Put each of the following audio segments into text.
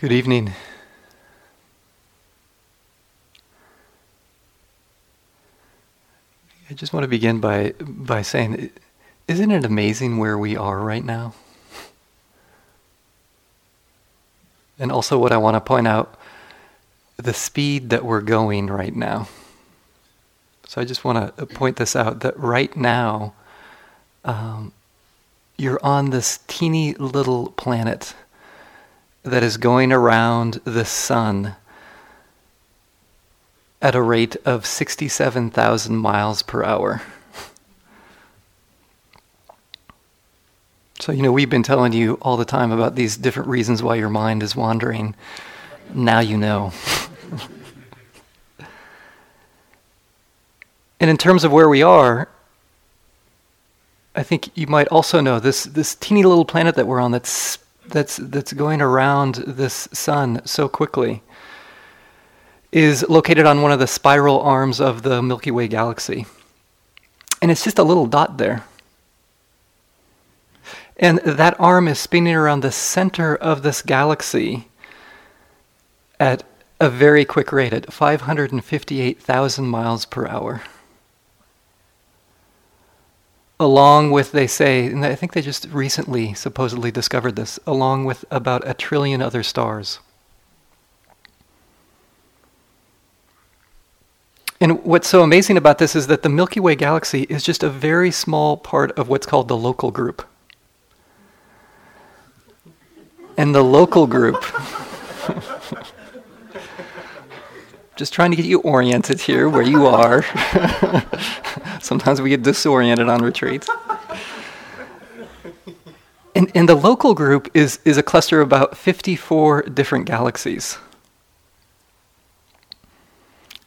Good evening. I just want to begin by by saying isn't it amazing where we are right now? And also what I want to point out the speed that we're going right now. So I just want to point this out that right now um, you're on this teeny little planet that is going around the sun at a rate of 67,000 miles per hour. So, you know, we've been telling you all the time about these different reasons why your mind is wandering. Now you know. and in terms of where we are, I think you might also know this, this teeny little planet that we're on that's, that's, that's going around this sun so quickly is located on one of the spiral arms of the Milky Way galaxy. And it's just a little dot there. And that arm is spinning around the center of this galaxy at a very quick rate, at 558,000 miles per hour. Along with, they say, and I think they just recently supposedly discovered this, along with about a trillion other stars. And what's so amazing about this is that the Milky Way galaxy is just a very small part of what's called the local group. And the local group, just trying to get you oriented here where you are. Sometimes we get disoriented on retreats. And, and the local group is, is a cluster of about 54 different galaxies.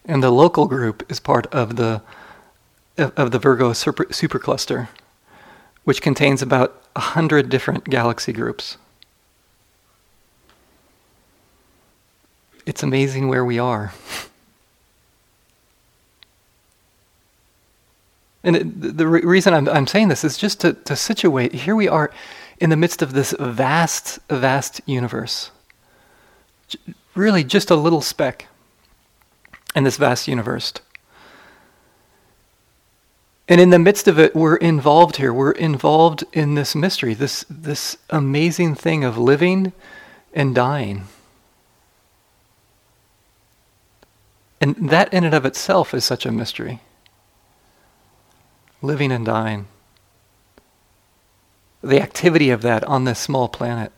And the local group is part of the of the Virgo super, supercluster, which contains about a hundred different galaxy groups. It's amazing where we are. And it, the re- reason I'm, I'm saying this is just to, to situate. Here we are in the midst of this vast, vast universe. J- really, just a little speck in this vast universe. And in the midst of it, we're involved here. We're involved in this mystery, this, this amazing thing of living and dying. And that in and of itself is such a mystery. Living and dying. The activity of that on this small planet.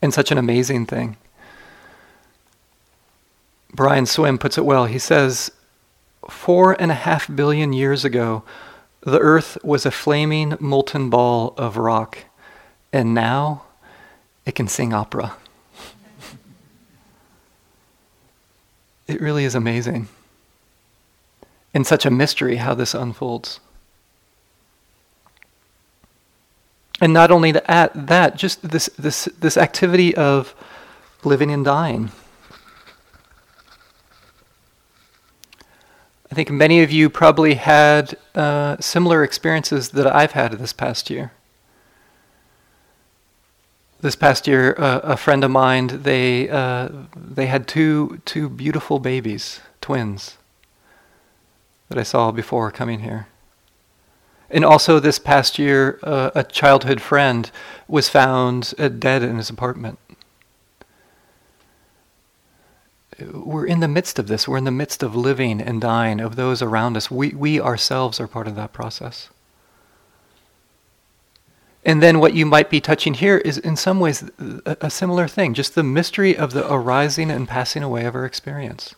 And such an amazing thing. Brian Swimme puts it well. He says, Four and a half billion years ago, the earth was a flaming molten ball of rock, and now it can sing opera. It really is amazing. And such a mystery how this unfolds. And not only that, that just this, this, this activity of living and dying. I think many of you probably had uh, similar experiences that I've had this past year. This past year, uh, a friend of mine they uh, they had two two beautiful babies, twins, that I saw before coming here. And also, this past year, uh, a childhood friend was found uh, dead in his apartment we're in the midst of this. We're in the midst of living and dying of those around us. We, we ourselves are part of that process. And then what you might be touching here is, in some ways, a, a similar thing just the mystery of the arising and passing away of our experience.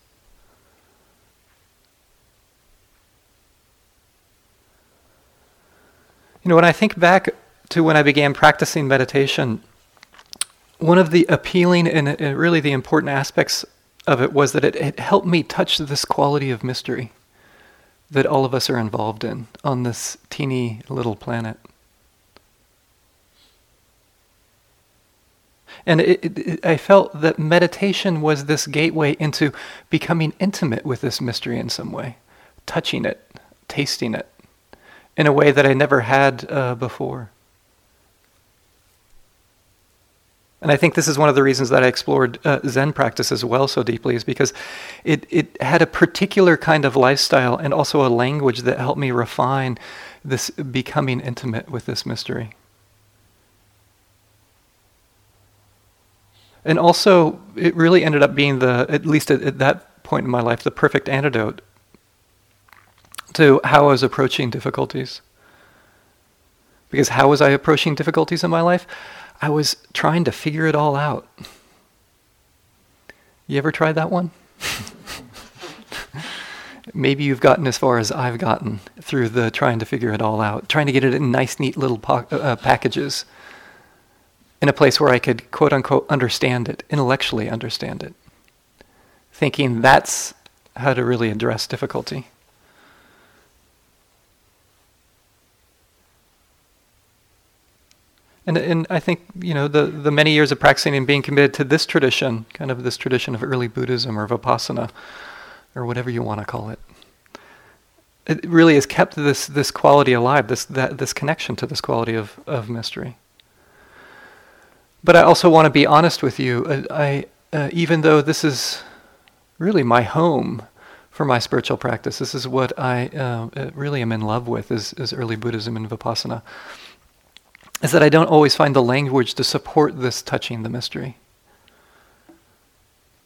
You know, when I think back to when I began practicing meditation, one of the appealing and uh, really the important aspects of it was that it, it helped me touch this quality of mystery that all of us are involved in on this teeny little planet. And it, it, I felt that meditation was this gateway into becoming intimate with this mystery in some way, touching it, tasting it, in a way that I never had uh, before. And I think this is one of the reasons that I explored uh, Zen practice as well so deeply, is because it, it had a particular kind of lifestyle and also a language that helped me refine this becoming intimate with this mystery. And also, it really ended up being the, at least at, at that point in my life, the perfect antidote to how I was approaching difficulties. Because how was I approaching difficulties in my life? I was trying to figure it all out. You ever tried that one? Maybe you've gotten as far as I've gotten through the trying to figure it all out, trying to get it in nice, neat little po- uh, uh packages in a place where I could, quote unquote, understand it, intellectually understand it, thinking that's how to really address difficulty. And, and I think you know the, the many years of practicing and being committed to this tradition, kind of this tradition of early Buddhism or Vipassana, or whatever you want to call it, it really has kept this this quality alive, this that this connection to this quality of, of mystery. But I also want to be honest with you. Uh, I, uh, even though this is really my home for my spiritual practice, this is what I uh, uh really am in love with is, is early Buddhism and Vipassana is that I don't always find the language to support this touching the mystery.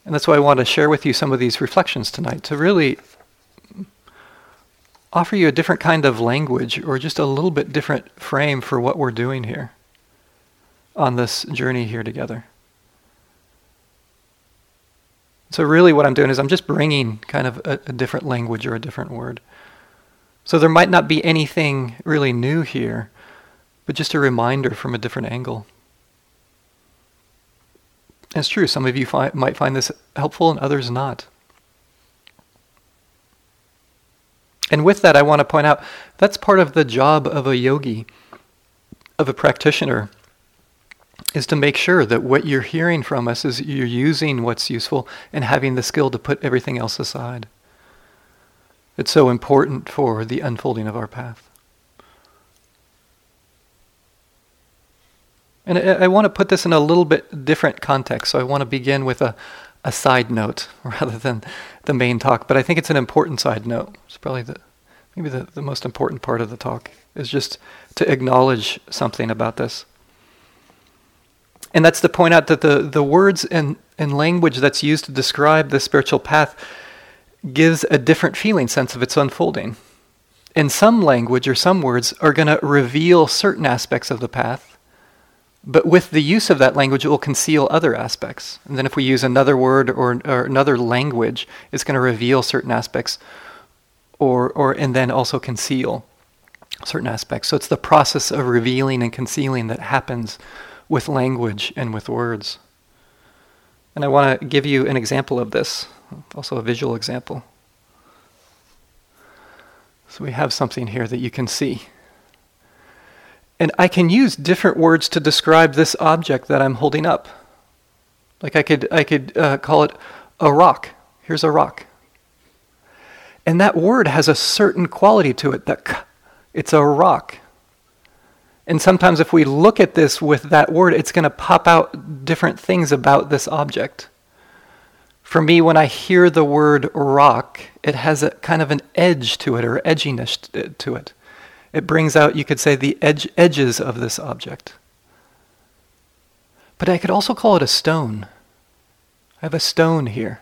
And that's why I want to share with you some of these reflections tonight to really offer you a different kind of language or just a little bit different frame for what we're doing here on this journey here together. So, really, what I'm doing is I'm just bringing kind of a, a different language or a different word. So, there might not be anything really new here but just a reminder from a different angle. it's true, some of you fi- might find this helpful and others not. And with that, I want to point out that's part of the job of a yogi, of a practitioner, is to make sure that what you're hearing from us is you're using what's useful and having the skill to put everything else aside. It's so important for the unfolding of our path. And I, I want to put this in a little bit different context. So I want to begin with a, a side note rather than the main talk. But I think it's an important side note. It's probably the maybe the, the most important part of the talk is just to acknowledge something about this. And that's to point out that the, the words and, and language that's used to describe the spiritual path gives a different feeling sense of its unfolding. And some language or some words are going to reveal certain aspects of the path, but with the use of that language, it will conceal other aspects. And then if we use another word or, or another language, it's going to reveal certain aspects or, or, and then also conceal certain aspects. So it's the process of revealing and concealing that happens with language and with words. And I want to give you an example of this, also a visual example. So we have something here that you can see. And I can use different words to describe this object that I'm holding up. Like I could, I could uh, call it a rock. Here's a rock. And that word has a certain quality to it that it's a rock. And sometimes if we look at this with that word, it's going to pop out different things about this object. For me, when I hear the word rock, it has a kind of an edge to it or edginess uh, to it. It brings out, you could say, the edge, edges of this object. But I could also call it a stone. I have a stone here.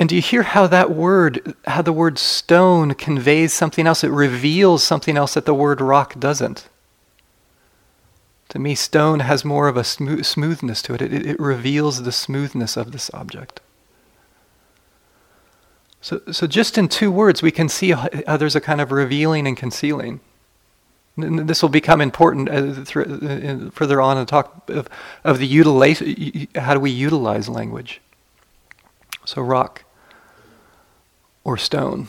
And do you hear how that word, how the word stone conveys something else? It reveals something else that the word rock doesn't. To me, stone has more of a smooth, smoothness to it. it. It reveals the smoothness of this object. So, so just in two words, we can see how there's a kind of revealing and concealing. And this will become important uh, uh, further on in talk of, of the utilization. How do we utilize language? So rock or stone,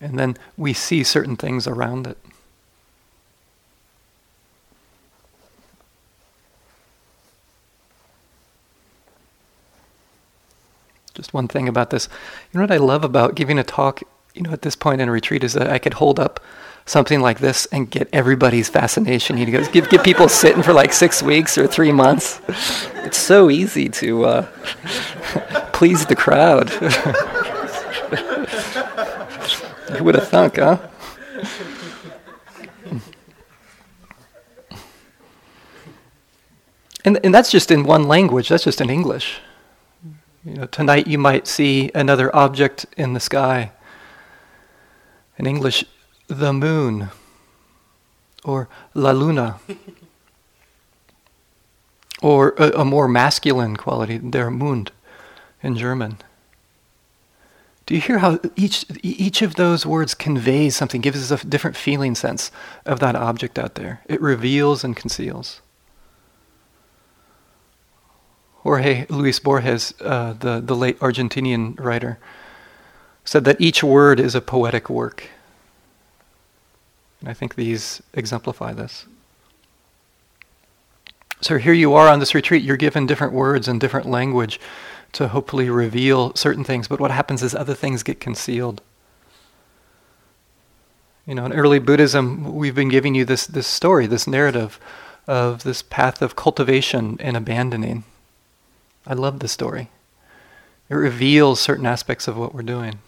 and then we see certain things around it. Just one thing about this. You know what I love about giving a talk, you know, at this point in a retreat is that I could hold up something like this and get everybody's fascination. You know, give, give people sitting for like six weeks or three months. It's so easy to uh, please the crowd. Who would have thunk, huh? And, and that's just in one language, that's just in English. You know, tonight you might see another object in the sky. In English, the moon or la luna. or a, a, more masculine quality, der Mond in German. Do you hear how each, each of those words conveys something, gives us a different feeling sense of that object out there? It reveals and conceals. Jorge Luis Borges, uh, the, the late Argentinian writer, said that each word is a poetic work. And I think these exemplify this. So here you are on this retreat, you're given different words and different language to hopefully reveal certain things, but what happens is other things get concealed. You know, in early Buddhism, we've been giving you this, this story, this narrative of this path of cultivation and abandoning. I love the story. It reveals certain aspects of what we're doing.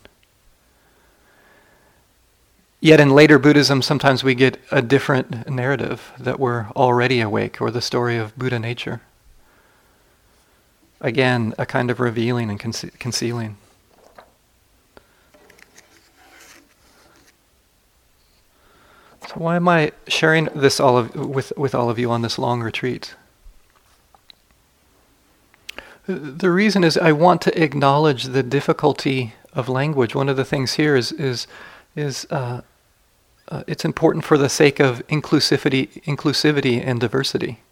Yet in later Buddhism, sometimes we get a different narrative that we're already awake, or the story of Buddha nature. Again, a kind of revealing and conce- concealing. So why am I sharing this all of, with, with all of you on this long retreat? The reason is I want to acknowledge the difficulty of language. One of the things here is is is uh, uh, it's important for the sake of inclusivity, inclusivity and diversity.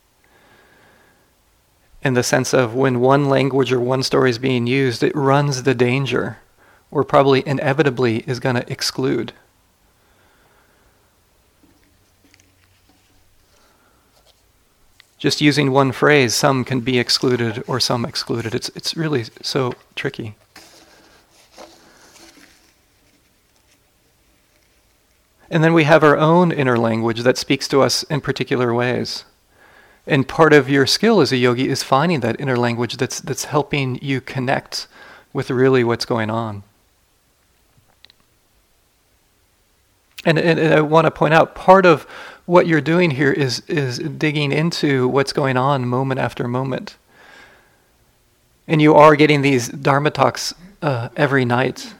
In the sense of when one language or one story is being used, it runs the danger, or probably inevitably is going to exclude. just using one phrase, some can be excluded or some excluded. It's, it's really so tricky. And then we have our own inner language that speaks to us in particular ways. And part of your skill as a yogi is finding that inner language that's, that's helping you connect with really what's going on. And, and, and I want to point out part of what you're doing here is is digging into what's going on moment after moment. And you are getting these Dharma talks uh, every night.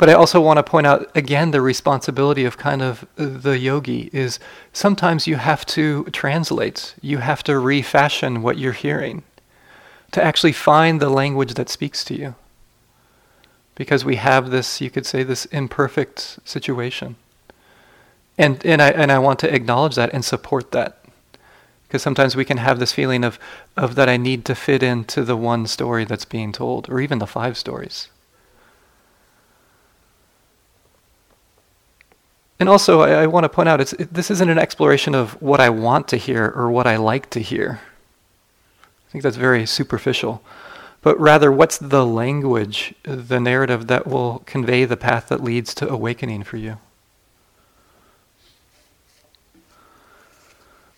But I also want to point out again the responsibility of kind of the yogi is sometimes you have to translate, you have to refashion what you're hearing to actually find the language that speaks to you. Because we have this, you could say, this imperfect situation. And, and, I, and I want to acknowledge that and support that. Because sometimes we can have this feeling of, of that I need to fit into the one story that's being told, or even the five stories. And also, I, I want to point out, it's, it, this isn't an exploration of what I want to hear or what I like to hear. I think that's very superficial. But rather, what's the language, the narrative that will convey the path that leads to awakening for you?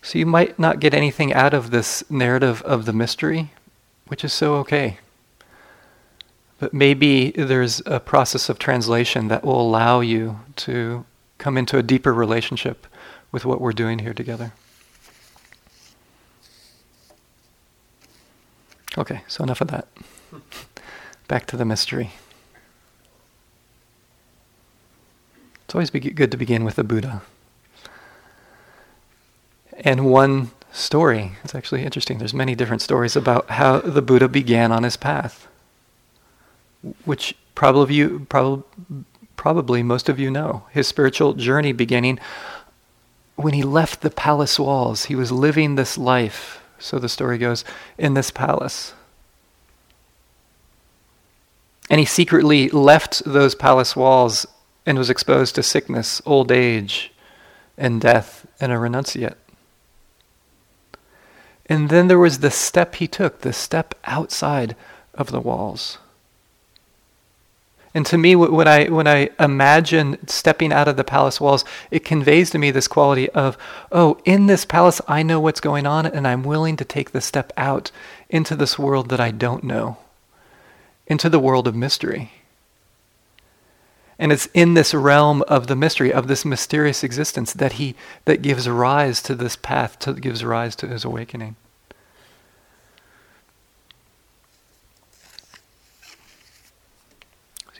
So you might not get anything out of this narrative of the mystery, which is so okay. But maybe there's a process of translation that will allow you to come into a deeper relationship with what we're doing here together. Okay, so enough of that. Back to the mystery. It's always be good to begin with the Buddha and one story. It's actually interesting. There's many different stories about how the Buddha began on his path, which probably you probably probably most of you know. His spiritual journey beginning when he left the palace walls. He was living this life, so the story goes, in this palace. And he secretly left those palace walls and was exposed to sickness, old age, and death, and a renunciate. And then there was the step he took, the step outside of the walls. And to me, when I, when I imagine stepping out of the palace walls, it conveys to me this quality of, oh, in this palace, I know what's going on, and I'm willing to take the step out into this world that I don't know, into the world of mystery. And it's in this realm of the mystery, of this mysterious existence, that he that gives rise to this path, to, gives rise to his awakening.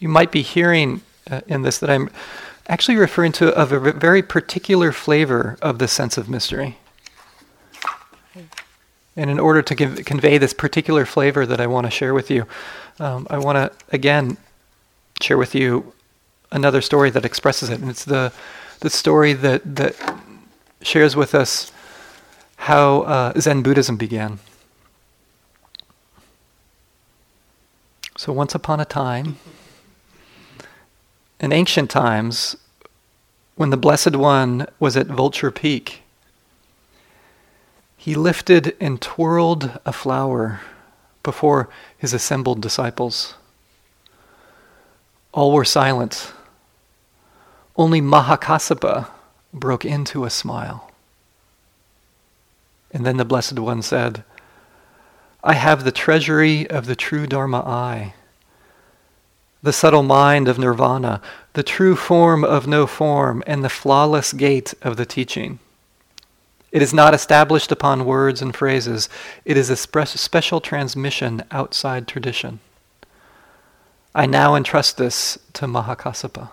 You might be hearing uh, in this that I'm actually referring to of a very particular flavor of the sense of mystery. And in order to give, convey this particular flavor that I want to share with you, um, I want to again share with you another story that expresses it. And it's the, the story that, that shares with us how uh, Zen Buddhism began. So, once upon a time, in ancient times, when the Blessed One was at Vulture Peak, he lifted and twirled a flower before his assembled disciples. All were silent. Only Mahakassapa broke into a smile. And then the Blessed One said, I have the treasury of the true Dharma eye the subtle mind of nirvana, the true form of no form, and the flawless gate of the teaching. It is not established upon words and phrases. It is a special transmission outside tradition. I now entrust this to Mahakassapa.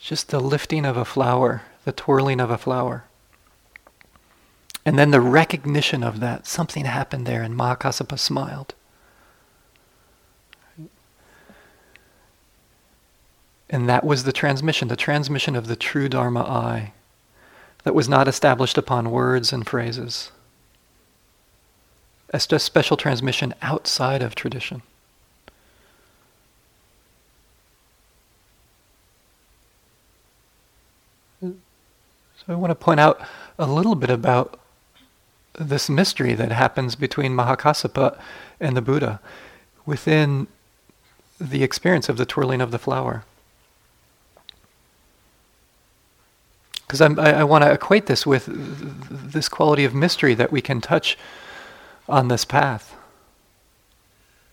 Just the lifting of a flower, the twirling of a flower. And then the recognition of that, something happened there, and Mahakassapa smiled. And that was the transmission, the transmission of the true Dharma eye that was not established upon words and phrases. Just special transmission outside of tradition. So I want to point out a little bit about this mystery that happens between Mahakassapa and the Buddha within the experience of the twirling of the flower. Because I, I want to equate this with this quality of mystery that we can touch on this path.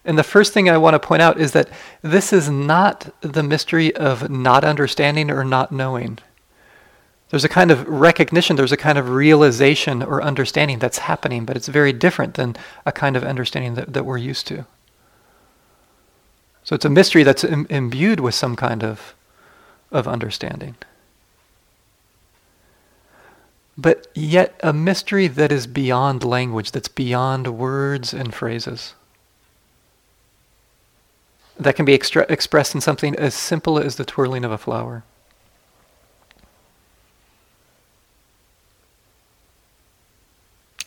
And the first thing I want to point out is that this is not the mystery of not understanding or not knowing. There's a kind of recognition, there's a kind of realization or understanding that's happening, but it's very different than a kind of understanding that, that we're used to. So it's a mystery that's Im- imbued with some kind of, of understanding. But yet a mystery that is beyond language, that's beyond words and phrases. That can be extra- expressed in something as simple as the twirling of a flower.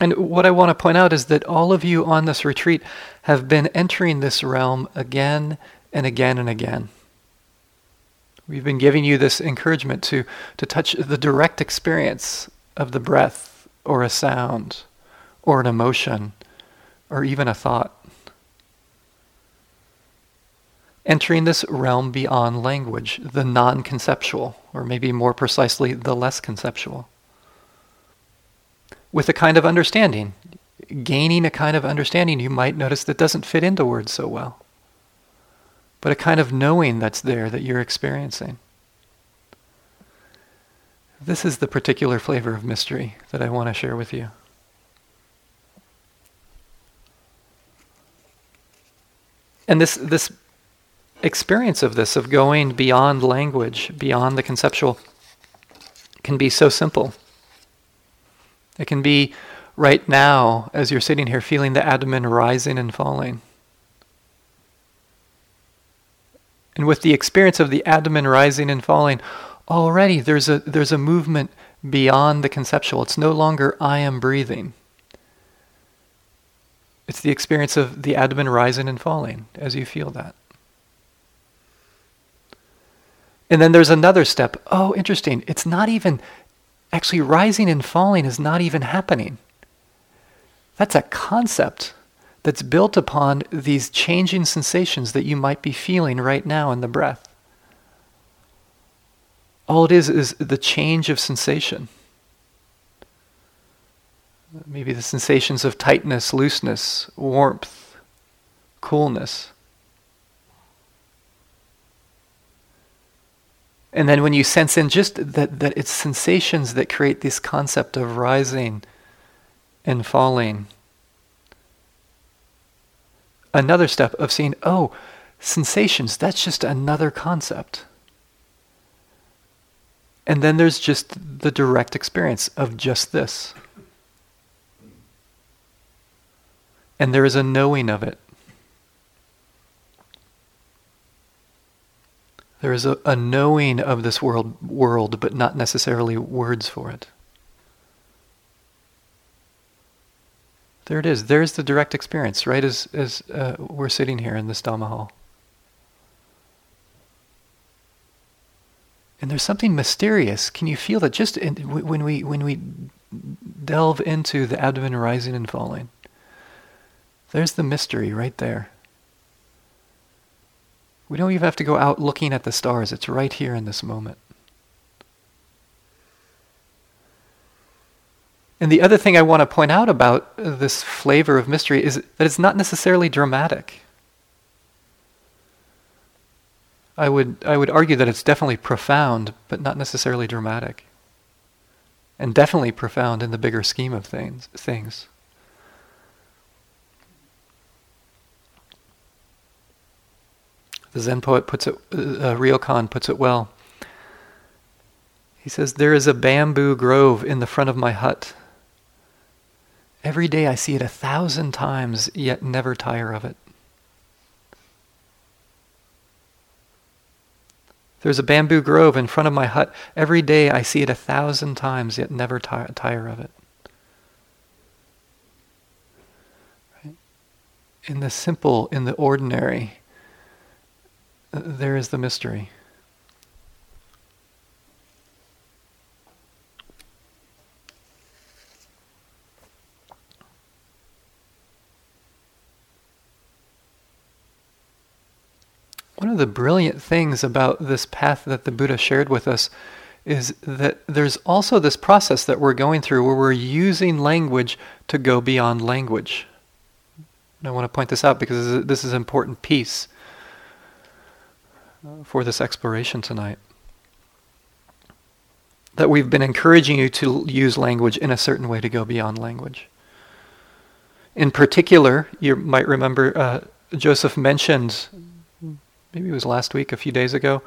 And what I want to point out is that all of you on this retreat have been entering this realm again and again and again. We've been giving you this encouragement to, to touch the direct experience of the breath or a sound or an emotion or even a thought. Entering this realm beyond language, the non conceptual, or maybe more precisely, the less conceptual with a kind of understanding. Gaining a kind of understanding you might notice that doesn't fit into words so well, but a kind of knowing that's there that you're experiencing. This is the particular flavor of mystery that I want to share with you. And this, this experience of this, of going beyond language, beyond the conceptual, can be so simple. It can be right now, as you're sitting here, feeling the abdomen rising and falling. And with the experience of the abdomen rising and falling, already there's a, there's a movement beyond the conceptual. It's no longer I am breathing. It's the experience of the abdomen rising and falling as you feel that. And then there's another step. Oh, interesting. It's not even actually rising and falling is not even happening. That's a concept that's built upon these changing sensations that you might be feeling right now in the breath. All it is is the change of sensation. Maybe the sensations of tightness, looseness, warmth, coolness. And then when you sense in just that, that it's sensations that create this concept of rising and falling. Another step of seeing, oh, sensations, that's just another concept. And then there's just the direct experience of just this. And there is a knowing of it. There is a, a knowing of this world, world, but not necessarily words for it. There it is. There's the direct experience, right as, as uh, we're sitting here in this Dhamma hall. And there's something mysterious. Can you feel that just in, when we when we delve into the abdomen rising and falling? There's the mystery right there. We don't even have to go out looking at the stars. It's right here in this moment. And the other thing I want to point out about this flavor of mystery is that it's not necessarily dramatic. I would, I would argue that it's definitely profound, but not necessarily dramatic. And definitely profound in the bigger scheme of things. things. The Zen poet puts it, uh, uh, Ryokan puts it well. He says, There is a bamboo grove in the front of my hut. Every day I see it a thousand times, yet never tire of it. There's a bamboo grove in front of my hut. Every day I see it a thousand times, yet never tire of it. Right? In the simple, in the ordinary, there is the mystery. One of the brilliant things about this path that the Buddha shared with us is that there's also this process that we're going through where we're using language to go beyond language. And I want to point this out because this is an important piece for this exploration tonight. That we've been encouraging you to use language in a certain way to go beyond language. In particular, you might remember uh, Joseph mentioned, maybe it was last week, a few days ago,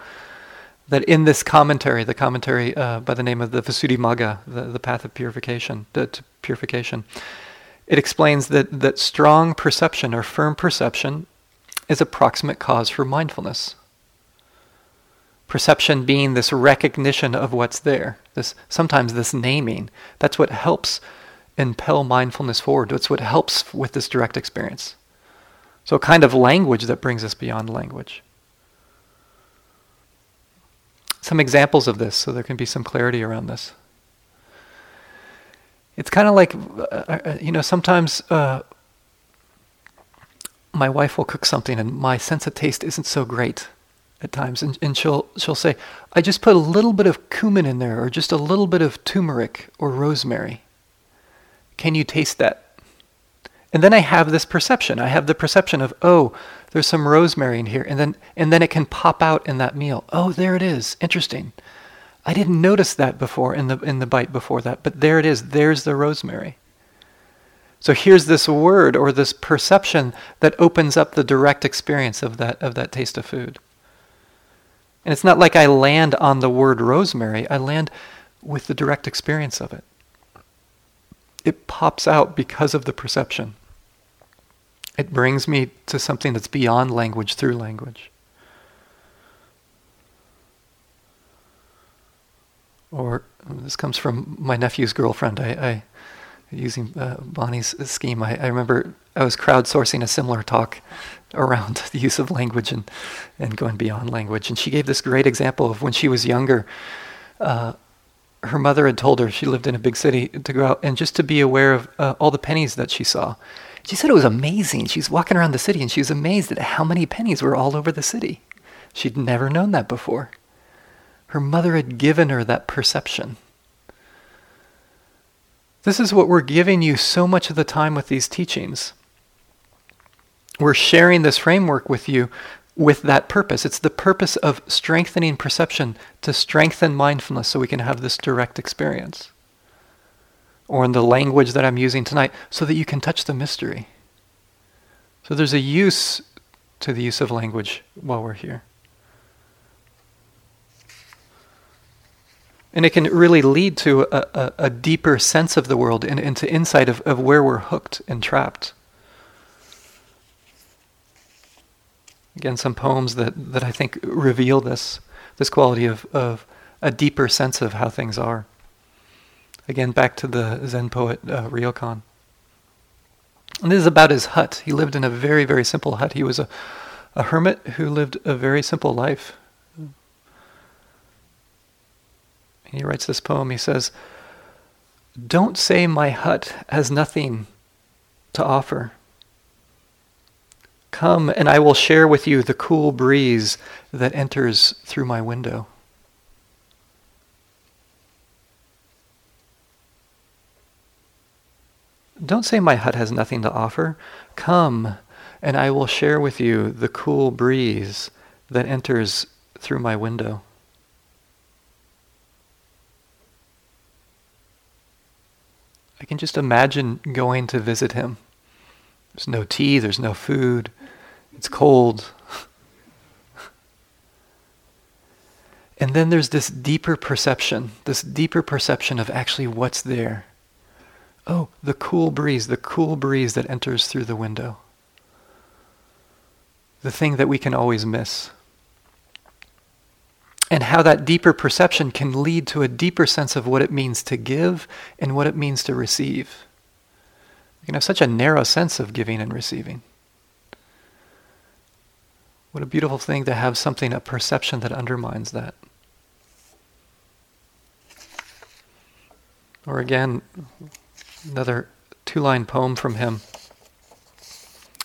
that in this commentary, the commentary uh, by the name of the Visuddhimagga, the, the path of purification, to purification, it explains that, that strong perception or firm perception is a proximate cause for mindfulness. Perception being this recognition of what's there, this sometimes this naming. That's what helps impel mindfulness forward. That's what helps with this direct experience. So, a kind of language that brings us beyond language. Some examples of this, so there can be some clarity around this. It's kind of like, uh, uh, you know, sometimes uh, my wife will cook something and my sense of taste isn't so great at times, and, and she'll she'll say, "I just put a little bit of cumin in there, or just a little bit of turmeric or rosemary. Can you taste that?" And then I have this perception. I have the perception of, "Oh, there's some rosemary in here," and then and then it can pop out in that meal. Oh, there it is. Interesting. I didn't notice that before in the in the bite before that, but there it is. There's the rosemary. So here's this word or this perception that opens up the direct experience of that of that taste of food. And it's not like I land on the word rosemary, I land with the direct experience of it. It pops out because of the perception. It brings me to something that's beyond language through language. Or this comes from my nephew's girlfriend. I, I using uh, Bonnie's scheme. I, I remember I was crowdsourcing a similar talk around the use of language and, and going beyond language. And she gave this great example of when she was younger. Uh, her mother had told her she lived in a big city to go out and just to be aware of uh, all the pennies that she saw. She said it was amazing. She was walking around the city and she was amazed at how many pennies were all over the city. She'd never known that before. Her mother had given her that perception. This is what we're giving you so much of the time with these teachings. We're sharing this framework with you with that purpose. It's the purpose of strengthening perception to strengthen mindfulness so we can have this direct experience. Or in the language that I'm using tonight, so that you can touch the mystery. So there's a use to the use of language while we're here. And it can really lead to a, a, a deeper sense of the world and into insight of, of where we're hooked and trapped. Again, some poems that, that I think reveal this, this quality of, of a deeper sense of how things are. Again, back to the Zen poet uh, Ryokan. And this is about his hut. He lived in a very, very simple hut. He was a, a hermit who lived a very simple life. He writes this poem. He says, Don't say my hut has nothing to offer. Come and I will share with you the cool breeze that enters through my window. Don't say my hut has nothing to offer. Come and I will share with you the cool breeze that enters through my window. I can just imagine going to visit him. There's no tea, there's no food, it's cold. and then there's this deeper perception, this deeper perception of actually what's there. Oh, the cool breeze, the cool breeze that enters through the window. The thing that we can always miss and how that deeper perception can lead to a deeper sense of what it means to give and what it means to receive. You can have such a narrow sense of giving and receiving. What a beautiful thing to have something, a perception that undermines that. Or again, another two line poem from him.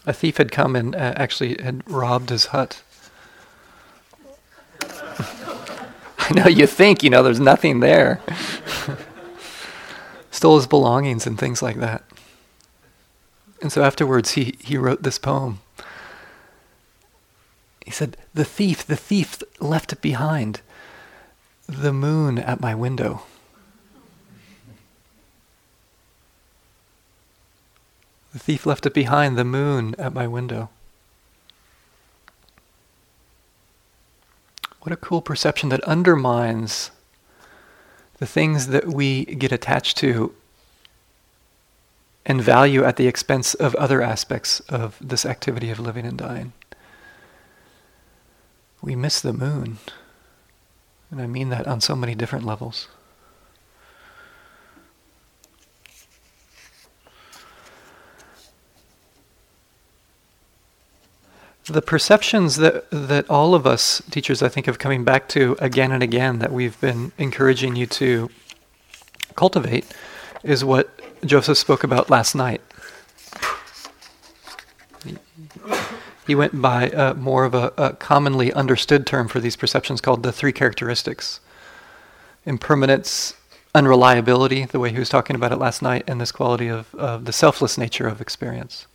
A thief had come and uh, actually had robbed his hut. I know you think, you know, there's nothing there. Stole his belongings and things like that. And so afterwards, he, he wrote this poem. He said, The thief, the thief left it behind the moon at my window. The thief left it behind, the moon at my window. What a cool perception that undermines the things that we get attached to and value at the expense of other aspects of this activity of living and dying. We miss the moon. And I mean that on so many different levels. the perceptions that that all of us teachers I think have coming back to again and again that we've been encouraging you to cultivate is what Joseph spoke about last night. He went by uh, more of a, a, commonly understood term for these perceptions called the three characteristics impermanence, unreliability, the way he was talking about it last night, and this quality of, of the selfless nature of experience.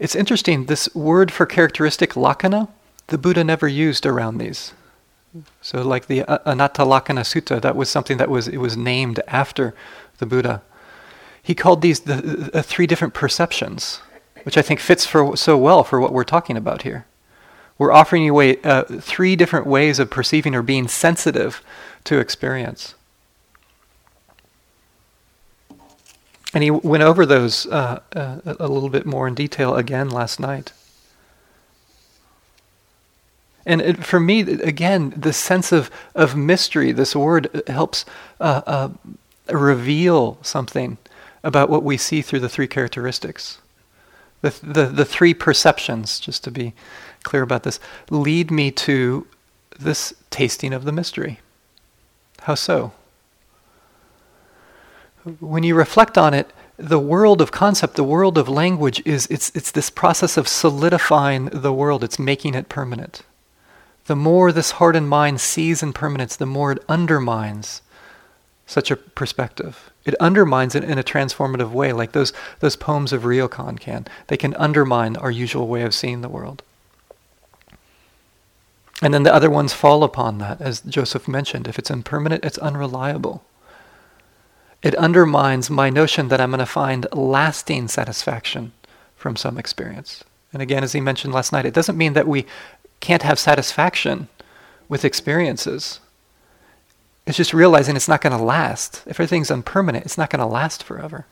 It's interesting, this word for characteristic, lakkhana, the Buddha never used around these. So, like the Anatta Lakkhana Sutta, that was something that was it was named after the Buddha. He called these the, the three different perceptions, which I think fits for so well for what we're talking about here. We're offering you way, uh, three different ways of perceiving or being sensitive to experience. And he went over those uh, uh, a little bit more in detail again last night. And it, for me, again, the sense of, of mystery, this word helps uh, uh, reveal something about what we see through the three characteristics. The, the, the three perceptions, just to be clear about this, lead me to this tasting of the mystery. How so? when you reflect on it, the world of concept, the world of language is it's, it's this process of solidifying the world, it's making it permanent. The more this heart and mind sees impermanence, the more it undermines such a perspective. It undermines it in a transformative way, like those, those poems of Ryokan can. They can undermine our usual way of seeing the world. And then the other ones fall upon that, as Joseph mentioned. If it's impermanent, it's unreliable. It undermines my notion that I'm going to find lasting satisfaction from some experience. And again, as he mentioned last night, it doesn't mean that we can't have satisfaction with experiences. It's just realizing it's not going to last. If everything's impermanent, it's not going to last forever.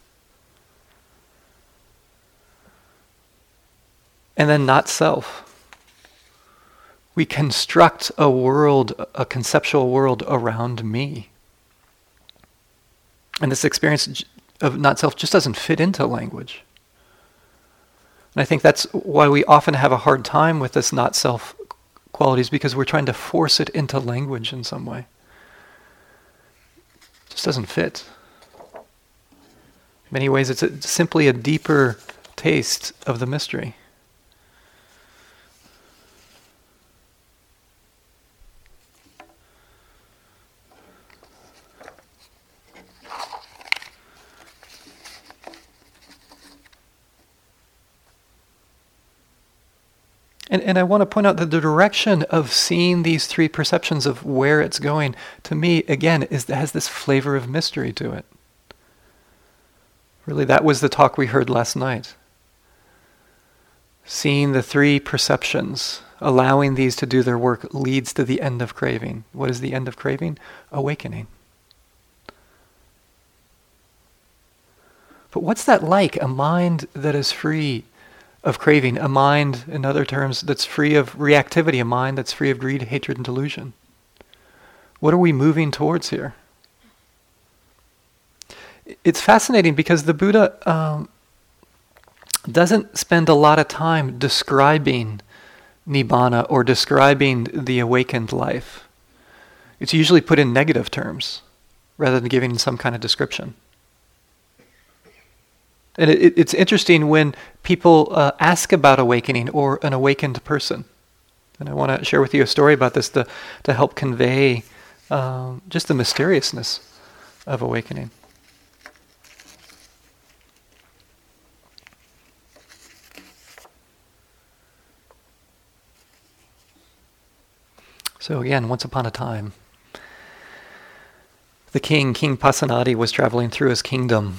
And then not self. We construct a world, a conceptual world around me. And this experience of not self just doesn't fit into language. And I think that's why we often have a hard time with this not self qualities because we're trying to force it into language in some way. Just doesn't fit. In many ways, it's a, simply a deeper taste of the mystery. And, and I want to point out that the direction of seeing these three perceptions of where it's going, to me, again, is has this flavor of mystery to it. Really, that was the talk we heard last night. Seeing the three perceptions, allowing these to do their work, leads to the end of craving. What is the end of craving? Awakening. But what's that like? A mind that is free of craving, a mind, in other terms, that's free of reactivity, a mind that's free of greed, hatred, and delusion. What are we moving towards here? It's fascinating because the Buddha um, doesn't spend a lot of time describing nibbana or describing the awakened life. It's usually put in negative terms rather than giving some kind of description. And it, it's interesting when people uh, ask about awakening or an awakened person. And I want to share with you a story about this to, to help convey um, just the mysteriousness of awakening. So, again, once upon a time, the king, King Pasenadi, was traveling through his kingdom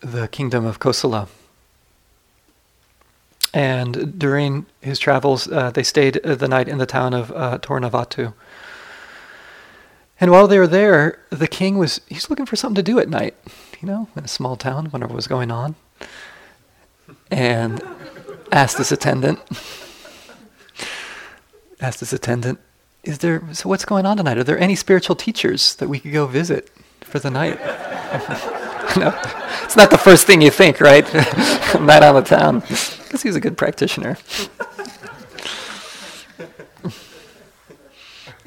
the kingdom of Kosala. And during his travels, uh, they stayed the night in the town of uh, Toranavatthu. And while they were there, the king was he's looking for something to do at night, you know, in a small town, whatever was going on. And asked his attendant, asked his attendant, is there so what's going on tonight? Are there any spiritual teachers that we could go visit for the night? no, it's not the first thing you think, right? Night on the town, because he's a good practitioner.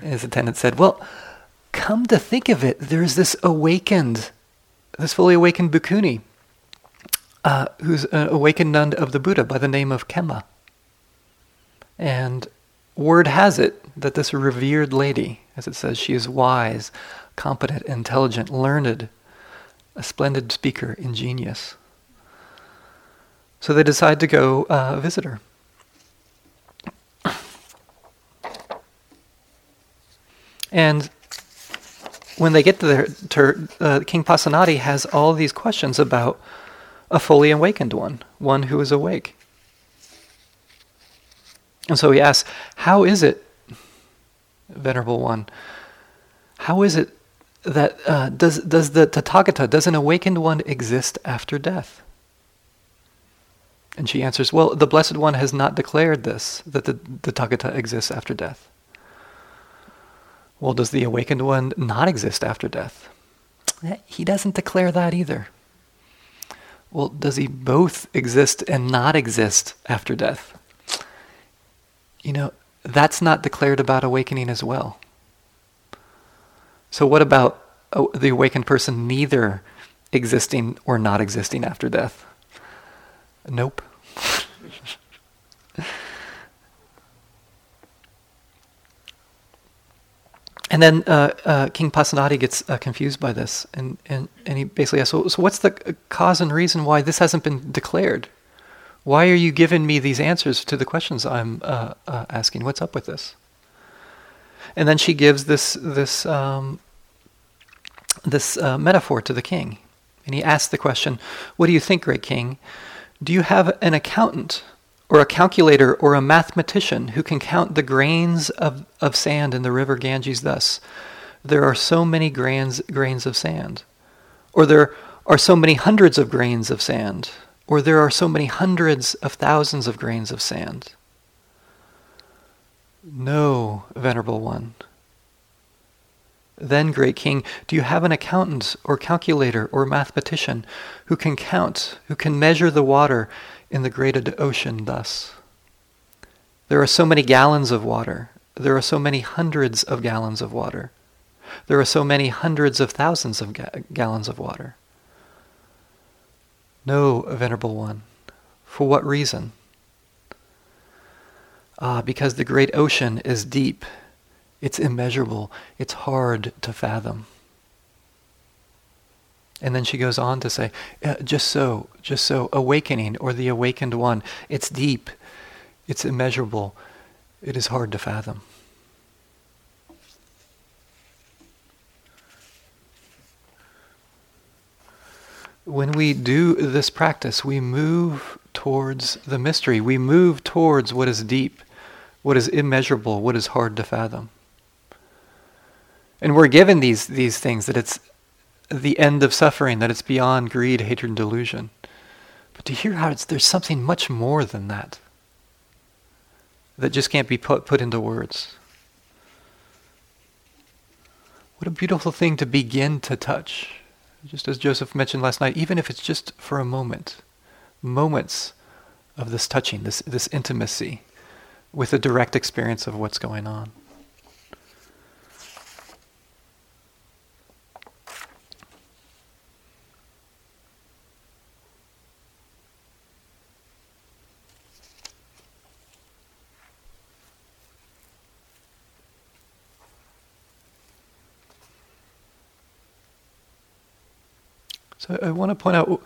His attendant said, "Well, come to think of it, there's this awakened, this fully awakened bhikkhuni, uh, who's an awakened nun of the Buddha by the name of Khema. And word has it that this revered lady, as it says, she is wise, competent, intelligent, learned, a splendid speaker, ingenious. So they decide to go uh, visit her. And when they get there, to, uh, King Pasenadi has all these questions about a fully awakened one, one who is awake. And so he asks, How is it, Venerable One, how is it that uh, does does the Tathagata, does an awakened one exist after death? And she answers, Well, the Blessed One has not declared this, that the, the Tathagata exists after death. Well, does the awakened one not exist after death? He doesn't declare that either. Well, does he both exist and not exist after death? You know, that's not declared about awakening as well. So, what about uh, the awakened person neither existing or not existing after death? Nope. And then uh, uh, King Pasenadi gets uh, confused by this, and, and, and he basically asks, so, so what's the cause and reason why this hasn't been declared? Why are you giving me these answers to the questions I'm uh, uh, asking? What's up with this? And then she gives this this um, this uh, metaphor to the king, and he asks the question, "What do you think, great king? Do you have an accountant or a calculator or a mathematician who can count the grains of, of sand in the river Ganges thus. There are so many grains, grains of sand. Or there are so many hundreds of grains of sand. Or there are so many hundreds of thousands of grains of sand. No, Venerable One. Then, great king, do you have an accountant or calculator or mathematician who can count, who can measure the water in the great ocean thus? There are so many gallons of water. There are so many hundreds of gallons of water. There are so many hundreds of thousands of ga- gallons of water. No, Venerable One. For what reason? Ah, because the great ocean is deep it's immeasurable. It's hard to fathom. And then she goes on to say, uh, just so, just so, awakening or the awakened one, it's deep, it's immeasurable, it is hard to fathom. When we do this practice, we move towards the mystery. We move towards what is deep, what is immeasurable, what is hard to fathom. And we're given these, these things that it's the end of suffering, that it's beyond greed, hatred, and delusion. But to hear how it's, there's something much more than that, that just can't be put, put into words. What a beautiful thing to begin to touch. Just as Joseph mentioned last night, even if it's just for a moment, moments of this touching, this, this intimacy with a direct experience of what's going on. So I want to point out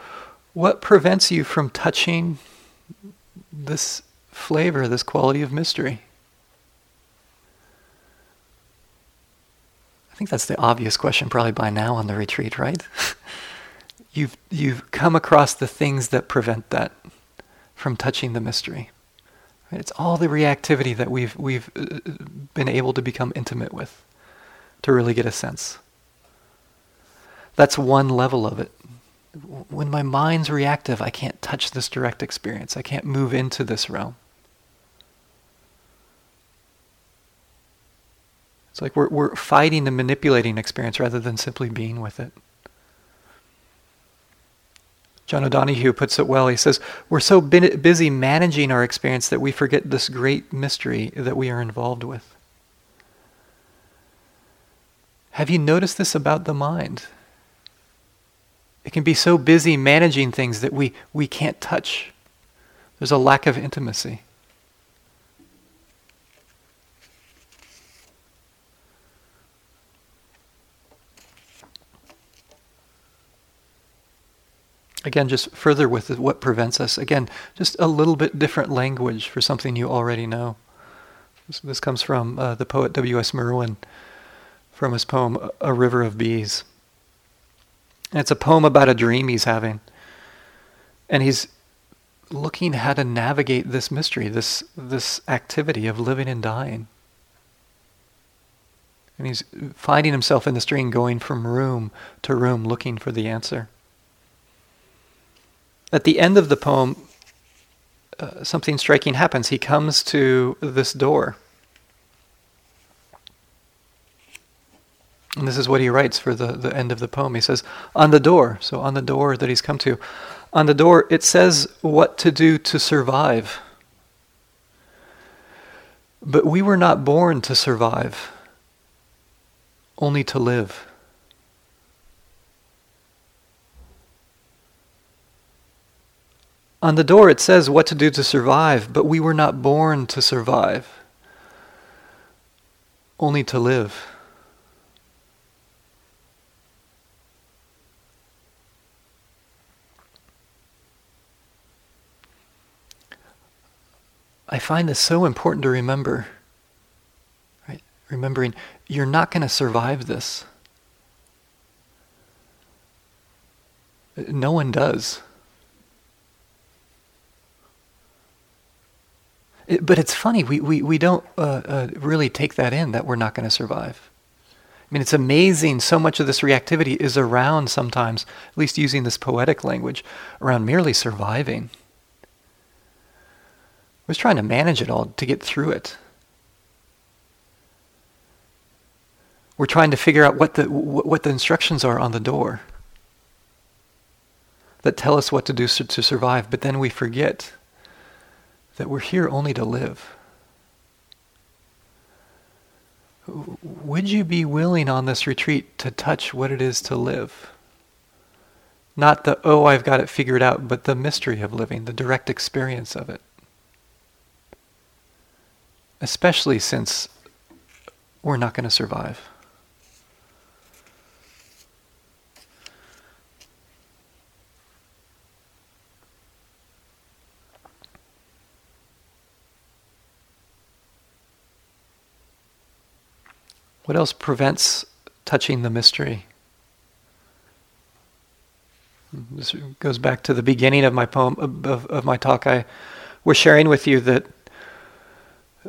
what prevents you from touching this flavor, this quality of mystery. I think that's the obvious question probably by now on the retreat, right? you've you've come across the things that prevent that from touching the mystery. Right? It's all the reactivity that we've we've uh, been able to become intimate with to really get a sense. That's one level of it when my mind's reactive, I can't touch this direct experience. I can't move into this realm. It's like we're, we're fighting and manipulating experience rather than simply being with it. John O'Donohue puts it well. He says, We're so busy managing our experience that we forget this great mystery that we are involved with. Have you noticed this about the mind? It can be so busy managing things that we, we can't touch. There's a lack of intimacy. Again, just further with what prevents us. Again, just a little bit different language for something you already know. This, this comes from uh, the poet W.S. Merwin from his poem, A River of Bees. And it's a poem about a dream he's having. And he's looking how to navigate this mystery, this, this activity of living and dying. And he's finding himself in this dream going from room to room looking for the answer. At the end of the poem, uh, something striking happens. He comes to this door. And this is what he writes for the, the end of the poem. He says, On the door, so on the door that he's come to, on the door it says what to do to survive. But we were not born to survive, only to live. On the door it says what to do to survive, but we were not born to survive, only to live. I find this so important to remember. Right? Remembering you're not going to survive this. No one does. But it's funny, we, we, we don't uh, uh, really take that in, that we're not going to survive. I mean, it's amazing. So much of this reactivity is around sometimes, at least using this poetic language, around merely surviving. Was trying to manage it all to get through it. We're trying to figure out what the, what the instructions are on the door that tell us what to do to survive, but then we forget that we're here only to live. Would you be willing on this retreat to touch what it is to live? Not the, oh, I've got it figured out, but the mystery of living, the direct experience of it especially since we're not going to survive. What else prevents touching the mystery? This goes back to the beginning of my poem of, of my talk. I was sharing with you that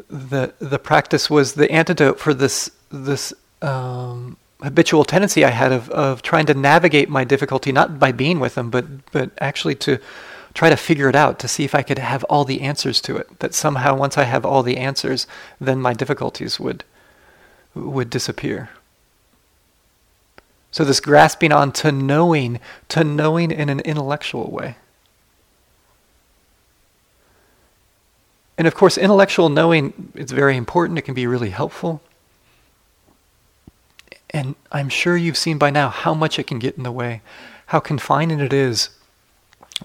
the the practice was the antidote for this this um, habitual tendency I had of of trying to navigate my difficulty not by being with them, but but actually to try to figure it out to see if I could have all the answers to it. That somehow once I have all the answers, then my difficulties would would disappear. So this grasping on to knowing, to knowing in an intellectual way. And of course, intellectual knowing is very important. It can be really helpful. And I'm sure you've seen by now how much it can get in the way, how confining it is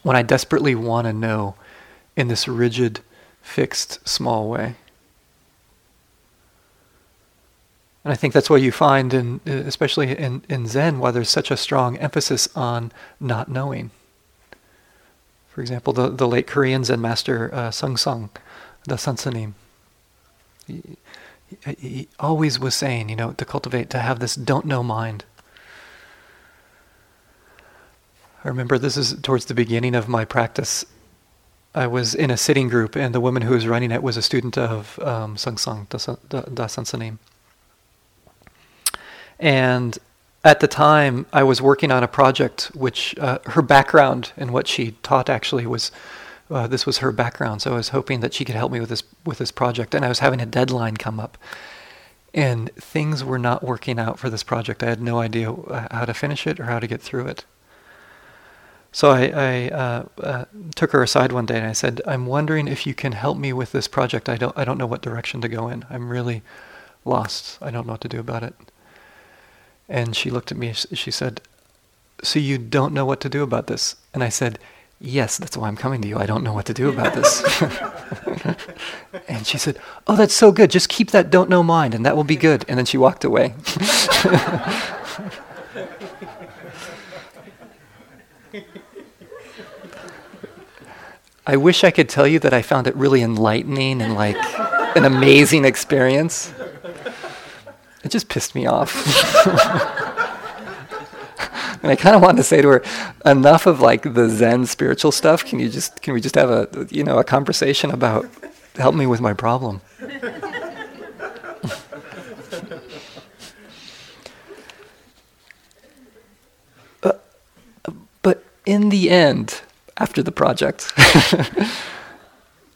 when I desperately want to know in this rigid, fixed, small way. And I think that's what you find, in, especially in, in Zen, why there's such a strong emphasis on not knowing. For example, the, the late Korean Zen master uh, Seung Sahn Dae Soen Sa Nim. He, he always was saying, you know, to cultivate, to have this don't know mind. I remember this is towards the beginning of my practice. I was in a sitting group, and the woman who was running it was a student of um, Seung Sahn Dae Soen Sa Nim. And at the time, I was working on a project which uh, her background and what she taught actually was uh, this was her background, so I was hoping that she could help me with this with this project. And I was having a deadline come up, and things were not working out for this project. I had no idea uh, how to finish it or how to get through it. So I, I uh, uh, took her aside one day and I said, "I'm wondering if you can help me with this project. I don't I don't know what direction to go in. I'm really lost. I don't know what to do about it." And she looked at me. She said, "So you don't know what to do about this?" And I said Yes, that's why I'm coming to you. I don't know what to do about this. and she said, Oh, that's so good. Just keep that don't know mind, and that will be good. And then she walked away. I wish I could tell you that I found it really enlightening and like an amazing experience. It just pissed me off. and I kind of wanted to say to her, enough of like the Zen spiritual stuff. Can you just can we just have a you know a conversation about help me with my problem? uh, but in the end, after the project,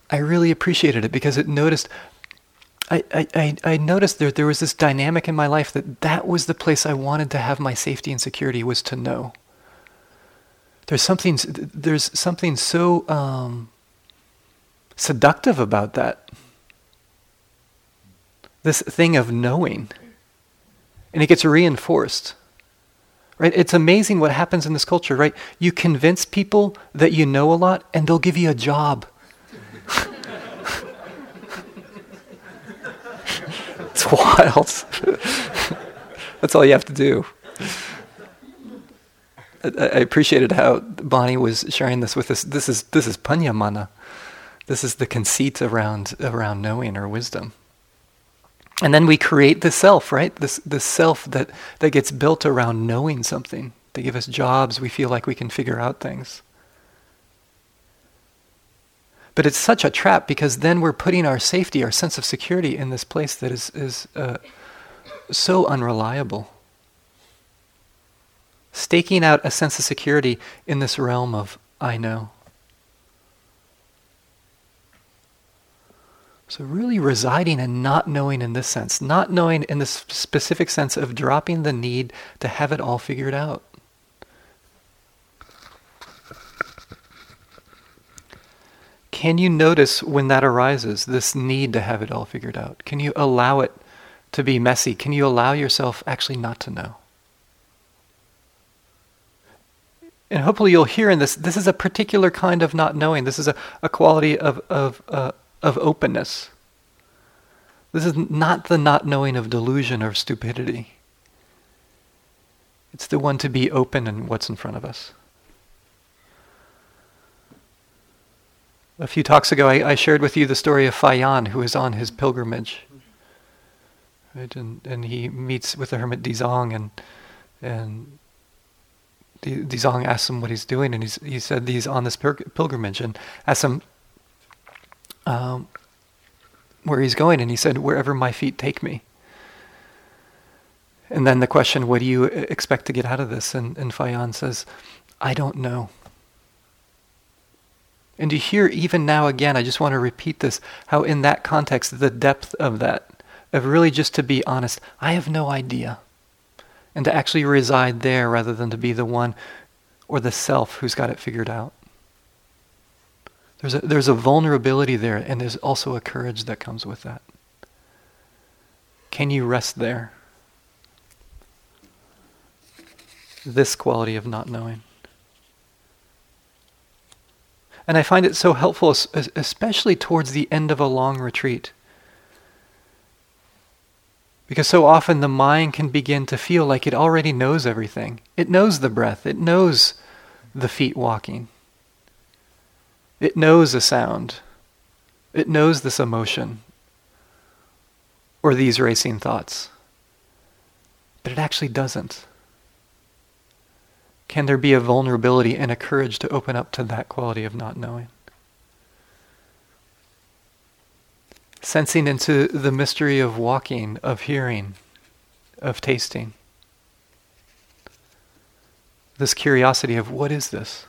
I really appreciated it because it noticed I, I, I noticed there, there was this dynamic in my life that that was the place I wanted to have my safety and security was to know. There's something, there's something so um, seductive about that. This thing of knowing. And it gets reinforced. Right? It's amazing what happens in this culture, right? You convince people that you know a lot and they'll give you a job. wild. That's all you have to do. I, I appreciated how Bonnie was sharing this with us. This is this is panyamana. This is the conceit around around knowing or wisdom. And then we create the self, right? This this self that, that gets built around knowing something. They give us jobs, we feel like we can figure out things. But it's such a trap because then we're putting our safety, our sense of security in this place that is, is uh, so unreliable. Staking out a sense of security in this realm of I know. So, really residing and not knowing in this sense, not knowing in the specific sense of dropping the need to have it all figured out. Can you notice when that arises, this need to have it all figured out? Can you allow it to be messy? Can you allow yourself actually not to know? And hopefully you'll hear in this, this is a particular kind of not knowing. This is a, a quality of, of uh, of openness. This is not the not knowing of delusion or stupidity. It's the one to be open in what's in front of us. A few talks ago, I, I shared with you the story of Fayan, who is on his pilgrimage. Right? And, and he meets with the hermit Dizang, and, and Dizang asks him what he's doing, and he's, he said he's on this pilgrimage, and asks him, um, where he's going, and he said, Wherever my feet take me. And then the question, What do you expect to get out of this? And, and Fayan says, I don't know. And you hear even now again, I just want to repeat this, how in that context, the depth of that, of really just to be honest, I have no idea. And to actually reside there rather than to be the one or the self who's got it figured out. There's a, there's a vulnerability there, and there's also a courage that comes with that. Can you rest there? This quality of not knowing. And I find it so helpful, especially towards the end of a long retreat. Because so often the mind can begin to feel like it already knows everything. It knows the breath, it knows the feet walking. It knows a sound. It knows this emotion or these racing thoughts. But it actually doesn't. Can there be a vulnerability and a courage to open up to that quality of not knowing? Sensing into the mystery of walking, of hearing, of tasting. This curiosity of what is this?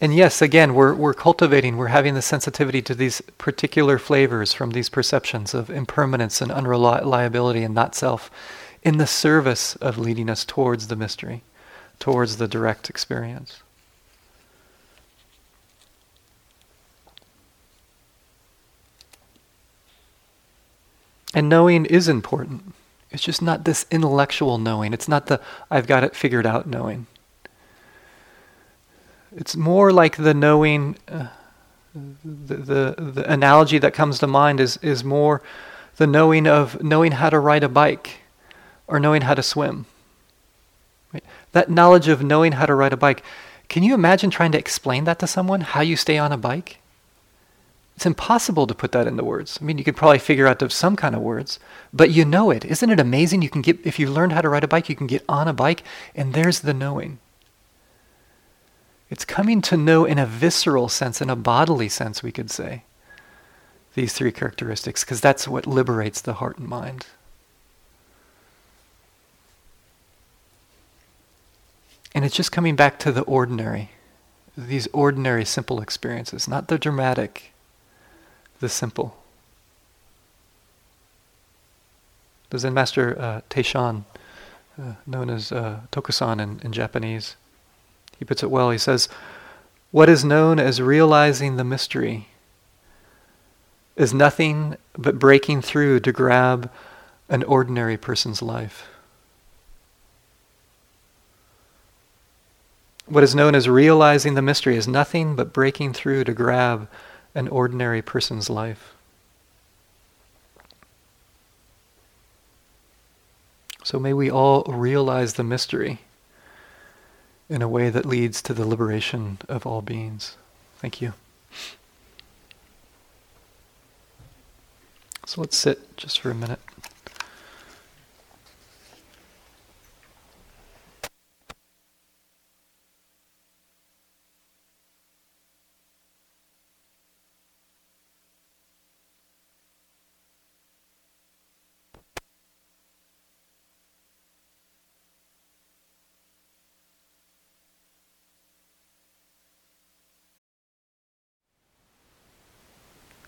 And yes, again, we're, we're cultivating, we're having the sensitivity to these particular flavors from these perceptions of impermanence and unreliability and not self in the service of leading us towards the mystery, towards the direct experience. And knowing is important. It's just not this intellectual knowing. It's not the I've got it figured out knowing. It's more like the knowing. Uh, the, the the analogy that comes to mind is is more the knowing of knowing how to ride a bike or knowing how to swim. Right? That knowledge of knowing how to ride a bike. Can you imagine trying to explain that to someone? How you stay on a bike? It's impossible to put that into words. I mean, you could probably figure out some kind of words, but you know it. Isn't it amazing? You can get if you learned how to ride a bike, you can get on a bike, and there's the knowing. It's coming to know in a visceral sense, in a bodily sense, we could say, these three characteristics, because that's what liberates the heart and mind. And it's just coming back to the ordinary, these ordinary, simple experiences, not the dramatic, the simple. The Zen master uh, Deshan, uh, known as uh, Tokusan in, in Japanese, he puts it well. He says, What is known as realizing the mystery is nothing but breaking through to grab an ordinary person's life. What is known as realizing the mystery is nothing but breaking through to grab an ordinary person's life. So may we all realize the mystery in a way that leads to the liberation of all beings. Thank you. So let's sit just for a minute.